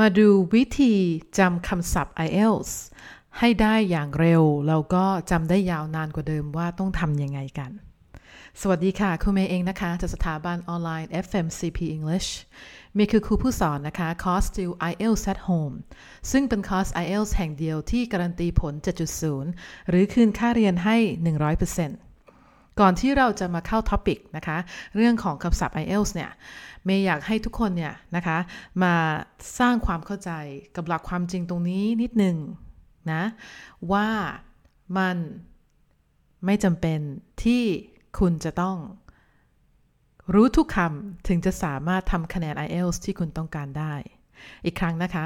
มาดูวิธีจำคำศัพท์ IELTS ให้ได้อย่างเร็ว แล้วก็จำได้ยาวนานกว่าเดิมว่าต้องทำยังไงกัน สวัสดีค่ะครูเมย์เองนะคะจากสถาบันออนไลน์ FMCP English เมย์คือครูผู้สอนนะคะคอร์ส Still IELTS at Home ซึ่งเป็นคอร์ส IELTS แห่งเดียวที่การันตีผล 7.0 หรือคืนค่าเรียนให้ 100% ก่อนที่เราจะมาเข้า topic นะคะ เรื่องของคำศัพท์ IELTS เนี่ย เมย์อยากให้ทุกคนเนี่ยนะคะ มาสร้างความเข้าใจกับหลักความจริงตรงนี้นิดนึงนะ ว่ามันไม่จำเป็นที่คุณจะต้องรู้ทุกคำถึงจะสามารถทำคะแนน IELTS ที่คุณต้องการได้ อีกครั้งนะคะ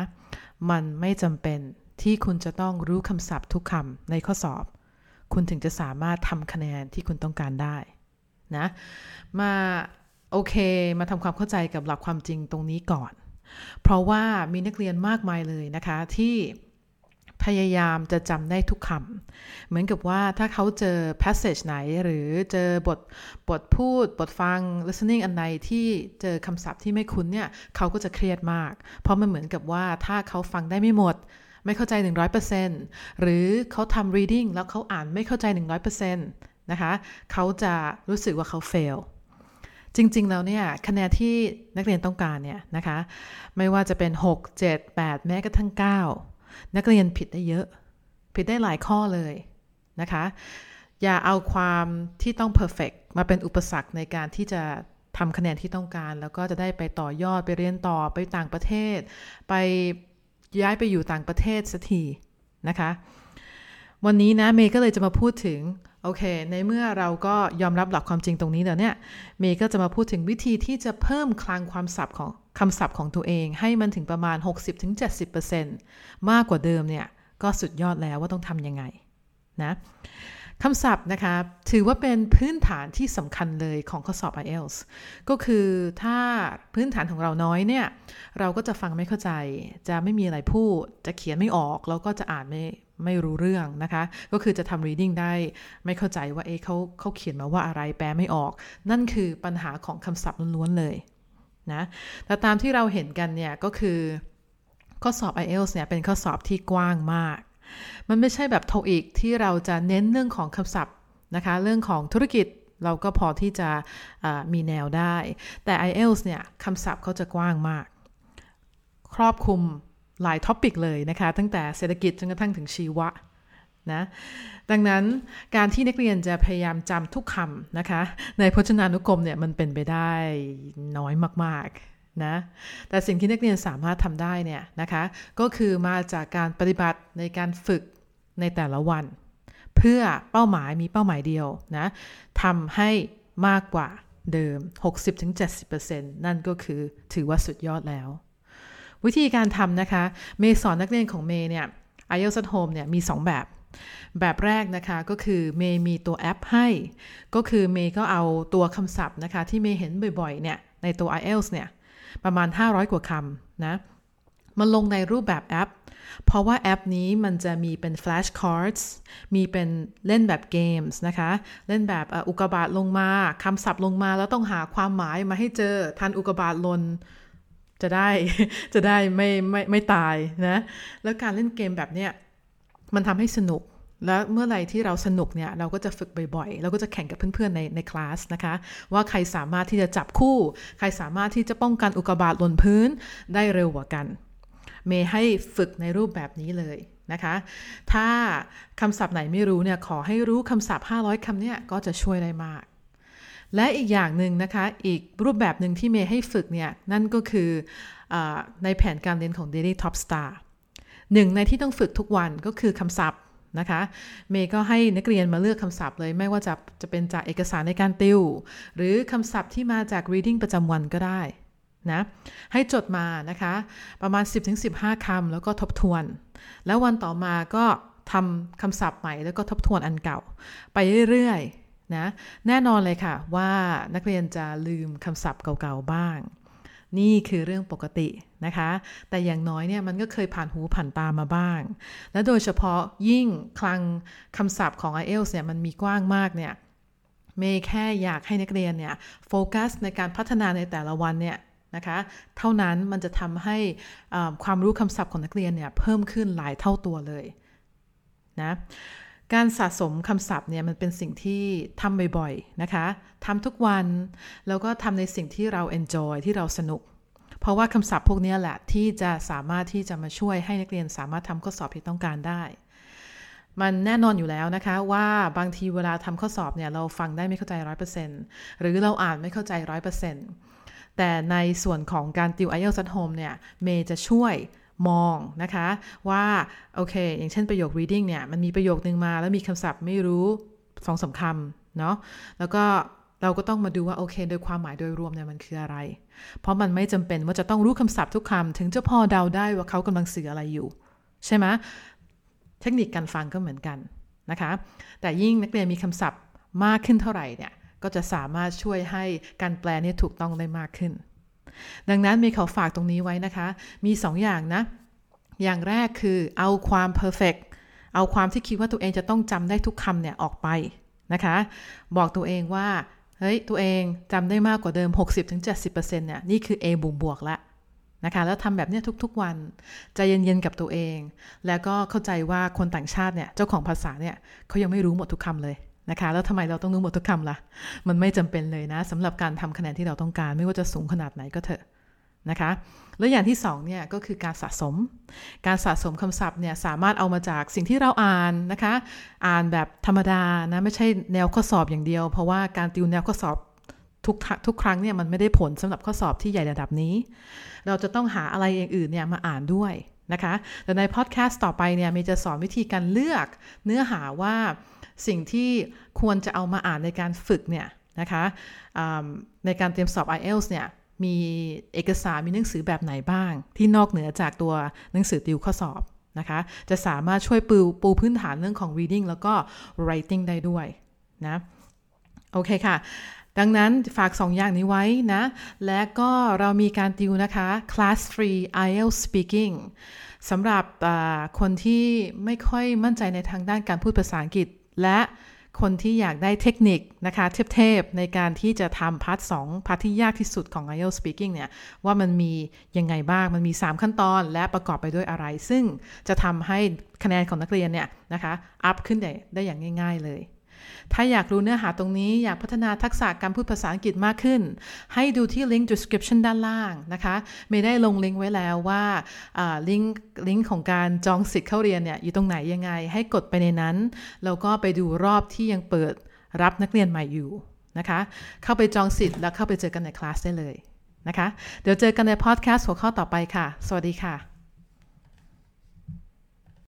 มันไม่จำเป็นที่คุณจะต้องรู้คำศัพท์ทุกคำในข้อสอบ คุณถึงจะสามารถทำคะแนนที่คุณต้องการได้นะ มาโอเค มาทำความเข้าใจกับหลักความจริงตรงนี้ก่อน เพราะว่ามีนักเรียนมากมายเลยนะคะที่พยายามจะจำได้ทุกคำ เหมือนกับว่าถ้าเขาเจอ passage ไหน หรือเจอบทบทพูด บทฟัง listening อันใดที่เจอคำศัพท์ที่ไม่คุ้นเนี่ย เขาก็จะเครียดมาก เพราะมันเหมือนกับว่าถ้าเขาฟังได้ไม่หมด ไม่เข้าใจ 100%หรือเขาทำ reading แล้วเขาอ่านไม่เข้าใจ 100%นะคะเขาจะรู้สึกว่าเขา fail จริง ๆ แล้วเนี่ยคะแนนที่นักเรียนต้องการเนี่ยนะคะไม่ว่าจะเป็น 6 7 8 แม้กระทั่ง 9 นักเรียนผิดได้เยอะ ผิดได้หลายข้อเลยนะคะอย่าเอาความที่ต้อง perfect มาเป็นอุปสรรคในการที่จะทำคะแนนที่ต้องการ แล้วก็จะได้ไปต่อยอดไปเรียนต่อไปต่างประเทศ ไป ย้ายไปอยู่ต่างประเทศสักทีนะคะ วันนี้นะเมย์ก็เลยจะมาพูดถึงโอเค ในเมื่อเราก็ยอมรับหลักความจริงตรงนี้แล้วเนี่ย เมย์ก็จะมาพูดถึงวิธีที่จะเพิ่มคลังความศัพท์ของคำศัพท์ของตัวเอง ให้มันถึงประมาณ 60-70%มากกว่าเดิมเนี่ย ก็สุดยอดแล้วว่าต้องทำยังไงนะ คำศัพท์นะคะถือว่าเป็นพื้นฐานที่สำคัญเลยของข้อสอบ IELTS ก็คือถ้าพื้นฐานของเราน้อยเนี่ย เราก็จะฟังไม่เข้าใจ จะไม่มีอะไรพูด จะเขียนไม่ออก แล้วก็จะอ่านไม่ไม่รู้เรื่องนะคะ ก็คือจะทำ reading ได้ไม่เข้าใจว่าเอ๊ะเขาเขาเขียนมาว่าอะไรแปลไม่ออก นั่นคือปัญหาของคำศัพท์ล้วนๆเลยนะแต่ตามที่เราเห็นกันเนี่ยก็คือข้อสอบ IELTS เนี่ยเป็นข้อสอบที่กว้างมาก มันไม่ใช่แบบโทอีกที่เราจะเน้นเรื่องของคำศัพท์นะคะ เรื่องของธุรกิจเราก็พอที่จะมีแนวได้ แต่ IELTS เนี่ยคำศัพท์เขาจะกว้างมาก ครอบคลุมหลาย topic เลยนะคะ ตั้งแต่เศรษฐกิจจนกระทั่งถึงชีวะนะดังนั้นการที่นักเรียนจะพยายามจำทุกคำนะคะ ในพจนานุกรมเนี่ยมันเป็นไปได้น้อยมาก ๆ นะแต่สิ่งที่นักเรียนสามารถทำได้เนี่ยนะคะก็คือมาจากการปฏิบัติในการฝึกในแต่ละวัน เพื่อเป้าหมายมีเป้าหมายเดียวนะทำให้มากกว่าเดิม 60-70%นั่นก็คือถือว่าสุดยอดแล้ว วิธีการทำนะคะ เมย์สอนนักเรียนของเมย์เนี่ย IELTS at Home เนี่ยมี 2 แบบ แบบแรกนะคะก็คือเมย์มีตัวแอปให้ ก็คือเมย์ก็เอาตัวคำศัพท์นะคะที่เมย์เห็นบ่อยๆเนี่ยในตัว IELTS เนี่ย ประมาณ 500 กว่าคำนะมันลงในรูปแบบแอป เพราะว่าแอปนี้มันจะมีเป็น flash cards มีเป็นเล่นแบบเกมส์นะคะ เล่นแบบอุกบาทลงมาคำศัพท์ลงมาแล้วต้องหาความหมายมาให้เจอทันอุกบาทลนจะได้จะได้ไม่ไม่ไม่ตายนะ แล้วการเล่นเกมแบบเนี้ยมันทำให้สนุก แล้วเมื่อไรที่เราสนุกเนี่ยเราก็จะฝึกบ่อยๆ เราก็จะแข่งกับเพื่อนๆในในคลาสนะคะ ว่าใครสามารถที่จะจับคู่ ใครสามารถที่จะป้องกันอุกกาบาตหล่นพื้นได้เร็วกว่ากัน เมย์ให้ฝึกในรูปแบบนี้เลยนะคะ ถ้าคำศัพท์ไหนไม่รู้เนี่ยขอให้รู้คำศัพท์ 500คำเนี่ยก็จะช่วยได้มาก และอีกอย่างหนึ่งนะคะ อีกรูปแบบหนึ่งที่เมย์ให้ฝึกเนี่ยนั่นก็คืออในแผนการเรียนของ Daily Top Star หนึ่งในที่ต้องฝึกทุกวันก็คือคำศัพท์ นะคะ เมย์ก็ให้นักเรียนมาเลือกคำศัพท์เลย ไม่ว่าจะจะเป็นจากเอกสารในการติว หรือคำศัพท์ที่มาจาก reading ประจำวันก็ได้นะให้จดมานะคะ ประมาณ 10-15คำแล้วก็ทบทวน แล้ววันต่อมาก็ทำคำศัพท์ใหม่แล้วก็ทบทวนอันเก่า ไปเรื่อยๆนะแน่นอนเลยค่ะว่านักเรียนจะลืมคำศัพท์เก่าๆบ้าง นี่คือเรื่องปกตินะคะ แต่อย่างน้อยเนี่ยมันก็เคยผ่านหูผ่านตามาบ้าง และโดยเฉพาะยิ่งคลังคำศัพท์ของ IELTS เนี่ยมันมีกว้างมากเนี่ยเมย์แค่อยากให้นักเรียนเนี่ยโฟกัสในการพัฒนาในแต่ละวันเนี่ยนะคะเท่านั้นมันจะทำให้ความรู้คำศัพท์ของนักเรียนเนี่ยเพิ่มขึ้นหลายเท่าตัวเลยนะ การสะสมคำศัพท์เนี่ยมันเป็นสิ่งที่ทำบ่อยๆนะคะทำทุกวัน แล้วก็ทำในสิ่งที่เรา enjoy ที่เราสนุก เพราะว่าคำศัพท์พวกนี้แหละที่จะสามารถที่จะมาช่วยให้นักเรียนสามารถทำข้อสอบที่ต้องการได้ มันแน่นอนอยู่แล้วนะคะว่าบางทีเวลาทำข้อสอบเนี่ยเราฟังได้ไม่เข้าใจร้อยเปอร์เซ็นต์หรือเราอ่านไม่เข้าใจร้อยเปอร์เซ็นต์แต่ในส่วนของการติว IELTS at home เนี่ย เมย์จะช่วย มองนะคะว่าโอเค อย่างเช่นประโยค reading เนี่ยมันมีประโยคนึงมาแล้วมีคำศัพท์ไม่รู้สองสาคำเนาะแล้วก็เราก็ต้องมาดูว่าโอเค โดยความหมายโดยรวมเนี่ยมันคืออะไร เพราะมันไม่จำเป็นว่าจะต้องรู้คำศัพท์ทุกคำถึงจะพอเดาได้ว่าเขากำลังสื่ออะไรอยู่ ใช่ไหมเทคนิคการฟังก็เหมือนกันนะคะ แต่ยิ่งนักเรียนมีคำศัพท์มากขึ้นเท่าไหร่เนี่ยก็จะสามารถช่วยให้การแปลนี่ถูกต้องได้มากขึ้น ดังนั้นมีเขาฝากตรงนี้ไว้นะคะ มี2ออย่างนะ อย่างแรกคือเอาความ perfect เอาความที่คิดว่าตัวเองจะต้องจำได้ทุกคำเนี่ยออกไปนะคะ บอกตัวเองว่า เฮ้ย ตัวเองจำได้มากกว่าเดิม 60-70%เนี่ยนี่คือ A บวกบวกละนะคะแล้วทำแบบนี้ทุกๆวันใจเย็นๆกับตัวเอง แล้วก็เข้าใจว่าคนต่างชาติเนี่ยเจ้าของภาษาเนี่ยเขายังไม่รู้หมดทุกคำเลย นะคะ แล้วทำไมเราต้องรู้หมดทุกคำละ่ะ มันไม่จำเป็นเลยนะสำหรับการทำคะแนนที่เราต้องการ ไม่ว่าจะสูงขนาดไหนก็เถอะนะคะ แล้วอย่างที่2เนี่ยก็คือการสะสม การสะสมคำศัพท์เนี่ยสามารถเอามาจากสิ่งที่เราอ่านนะคะ อ่านแบบธรรมดานะไม่ใช่แนวข้อสอบอย่างเดียว เพราะว่าการติวแนวข้อสอบทุกทุกครั้งเนี่ยมันไม่ได้ผลสำหรับข้อสอบที่ใหญ่ระดับนี้ เราจะต้องหาอะไรอย่างอื่นเนี่ยมาอ่านด้วยนะคะแต่ในพอดแคสต์ต่อไปเนี่ยมีจะสอนวิธีการเลือกเนื้อหาว่า สิ่งที่ควรจะเอามาอ่านในการฝึกเนี่ยนะคะในการเตรียมสอบ IELTS เนี่ยมีเอกสารมีหนังสือแบบไหนบ้าง ที่นอกเหนือจากตัวหนังสือติวข้อสอบนะคะจะสามารถช่วยปูปูพื้นฐานเรื่องของ reading แล้วก็ writing ได้ด้วยนะโอเคค่ะ ดังนั้นฝาก2ออย่างนี้ไว้นะ และก็เรามีการติวนะคะ class free IELTS speaking สำหรับคนที่ไม่ค่อยมั่นใจในทางด้านการพูดภาษาอังกฤษ และคนที่อยากได้เทคนิคนะคะเทพๆในการที่จะทำ part สอง part ที่ยากที่สุดของ IELTS speaking เนี่ย ว่ามันมียังไงบ้าง มันมี 3 ขั้นตอนและประกอบไปด้วยอะไร ซึ่งจะทำให้คะแนนของนักเรียนเนี่ยนะคะ อัพขึ้นได้ได้อย่างง่าย ๆเลย ถ้าอยากรู้เนื้อหาตรงนี้อยากพัฒนาทักษะการพูดภาษาอังกฤษมากขึ้น ให้ดูที่ลิงก์ description ด้านล่างนะคะไม่ได้ลงลิงก์ไว้แล้วว่าลิงก์ลิงก์ของการจองสิทธิ์เข้าเรียนเนี่ยอยู่ตรงไหนยังไง ให้กดไปในนั้น แล้วก็ไปดูรอบที่ยังเปิดรับนักเรียนใหม่อยู่นะคะ เข้าไปจองสิทธิ์แล้วเข้าไปเจอกันในคลาสได้เลยนะคะ เดี๋ยวเจอกันในพอดแคสต์หัวข้อต่อไปค่ะ สวัสดีค่ะ